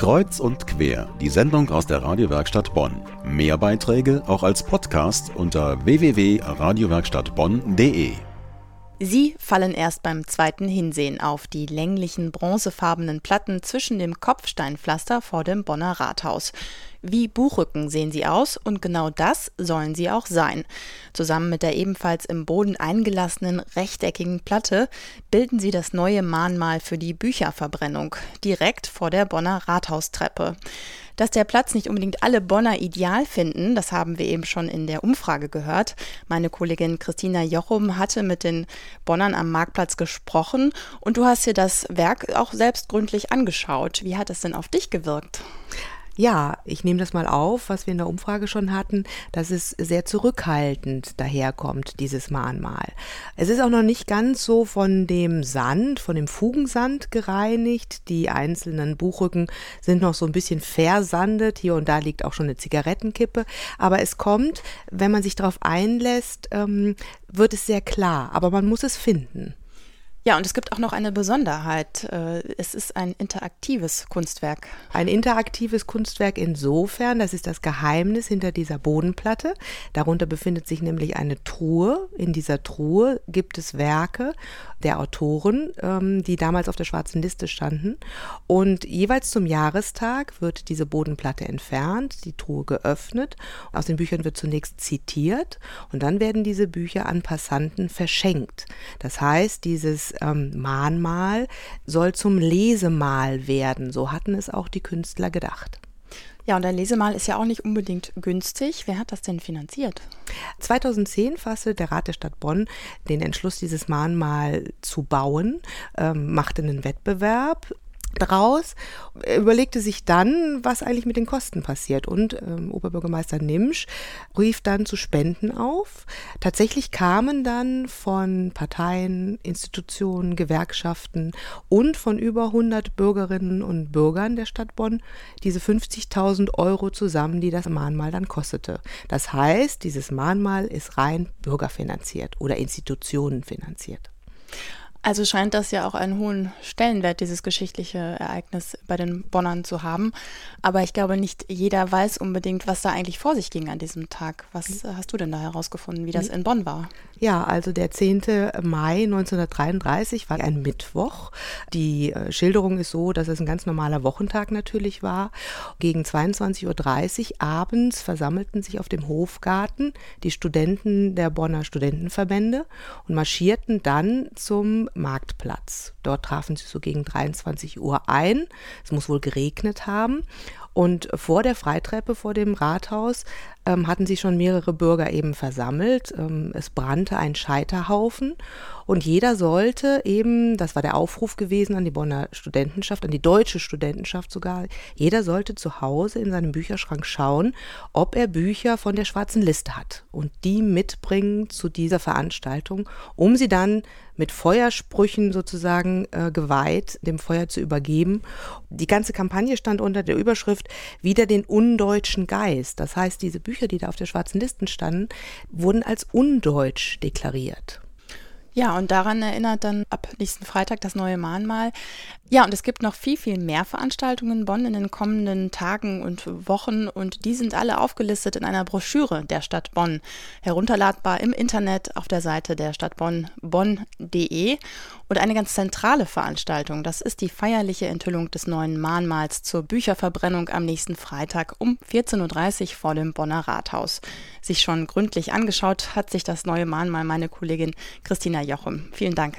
Kreuz und quer, die Sendung aus der Radiowerkstatt Bonn. Mehr Beiträge auch als Podcast unter www.radiowerkstattbonn.de. Sie fallen erst beim zweiten Hinsehen auf die länglichen bronzefarbenen Platten zwischen dem Kopfsteinpflaster vor dem Bonner Rathaus. Wie Buchrücken sehen sie aus und genau das sollen sie auch sein. Zusammen mit der ebenfalls im Boden eingelassenen rechteckigen Platte bilden sie das neue Mahnmal für die Bücherverbrennung direkt vor der Bonner Rathaustreppe. Dass der Platz nicht unbedingt alle Bonner ideal finden, das haben wir eben schon in der Umfrage gehört. Meine Kollegin Christina Jochum hatte mit den Bonnern am Marktplatz gesprochen und du hast dir das Werk auch selbst gründlich angeschaut. Wie hat es denn auf dich gewirkt? Ja, ich nehme das mal auf, was wir in der Umfrage schon hatten, dass es sehr zurückhaltend daherkommt, dieses Mahnmal. Es ist auch noch nicht ganz so von dem Sand, von dem Fugensand gereinigt. Die einzelnen Buchrücken sind noch so ein bisschen versandet. Hier und da liegt auch schon eine Zigarettenkippe. Aber es kommt, wenn man sich darauf einlässt, ähm, wird es sehr klar. Aber man muss es finden. Ja, und es gibt auch noch eine Besonderheit. Äh, es ist ein interaktives Kunstwerk. Ein interaktives Kunstwerk insofern, das ist das Geheimnis hinter dieser Bodenplatte. Darunter befindet sich nämlich eine Truhe. In dieser Truhe gibt es Werke der Autoren, ähm, die damals auf der schwarzen Liste standen. Und jeweils zum Jahrestag wird diese Bodenplatte entfernt, die Truhe geöffnet. Aus den Büchern wird zunächst zitiert und dann werden diese Bücher an Passanten verschenkt. Das heißt, dieses ähm, Mahnmal soll zum Lesemal werden. So hatten es auch die Künstler gedacht. Ja, und ein Lesemal ist ja auch nicht unbedingt günstig. Wer hat das denn finanziert? 2010 fasste der Rat der Stadt Bonn den Entschluss, dieses Mahnmal zu bauen, ähm, machte einen Wettbewerb draus, überlegte sich dann, was eigentlich mit den Kosten passiert. Und ähm, Oberbürgermeister Nimsch rief dann zu Spenden auf. Tatsächlich kamen dann von Parteien, Institutionen, Gewerkschaften und von über 100 Bürgerinnen und Bürgern der Stadt Bonn diese 50.000 Euro zusammen, die das Mahnmal dann kostete. Das heißt, dieses Mahnmal ist rein bürgerfinanziert oder institutionenfinanziert. Also scheint das ja auch einen hohen Stellenwert, dieses geschichtliche Ereignis bei den Bonnern zu haben. Aber ich glaube, nicht jeder weiß unbedingt, was da eigentlich vor sich ging an diesem Tag. Was hast du denn da herausgefunden, wie das in Bonn war? Ja, also der 10. Mai 1933 war ein Mittwoch. Die äh, Schilderung ist so, dass es ein ganz normaler Wochentag natürlich war. Gegen 22.30 Uhr abends versammelten sich auf dem Hofgarten die Studenten der Bonner Studentenverbände und marschierten dann zum Marktplatz. Dort trafen sie so gegen 23 Uhr ein. Es muss wohl geregnet haben. Und vor der Freitreppe vor dem Rathaus ähm, hatten sich schon mehrere Bürger eben versammelt. Ähm, es brannte ein Scheiterhaufen und jeder sollte eben, das war der Aufruf gewesen an die Bonner Studentenschaft, an die deutsche Studentenschaft sogar, jeder sollte zu Hause in seinem Bücherschrank schauen, ob er Bücher von der schwarzen Liste hat und die mitbringen zu dieser Veranstaltung, um sie dann mit Feuersprüchen sozusagen äh, geweiht dem Feuer zu übergeben. Die ganze Kampagne stand unter der Überschrift Wieder den undeutschen Geist. Das heißt, diese Bücher, die da auf der schwarzen Liste standen, wurden als undeutsch deklariert. Ja, und daran erinnert dann ab nächsten Freitag das neue Mahnmal. Ja, und es gibt noch viel, viel mehr Veranstaltungen in Bonn in den kommenden Tagen und Wochen und die sind alle aufgelistet in einer Broschüre der Stadt Bonn, herunterladbar im Internet auf der Seite der Stadt Bonn, bonn.de. Und eine ganz zentrale Veranstaltung, das ist die feierliche Enthüllung des neuen Mahnmals zur Bücherverbrennung am nächsten Freitag um 14.30 Uhr vor dem Bonner Rathaus. Sich schon gründlich angeschaut hat sich das neue Mahnmal meine Kollegin Christina Jochum. Vielen Dank.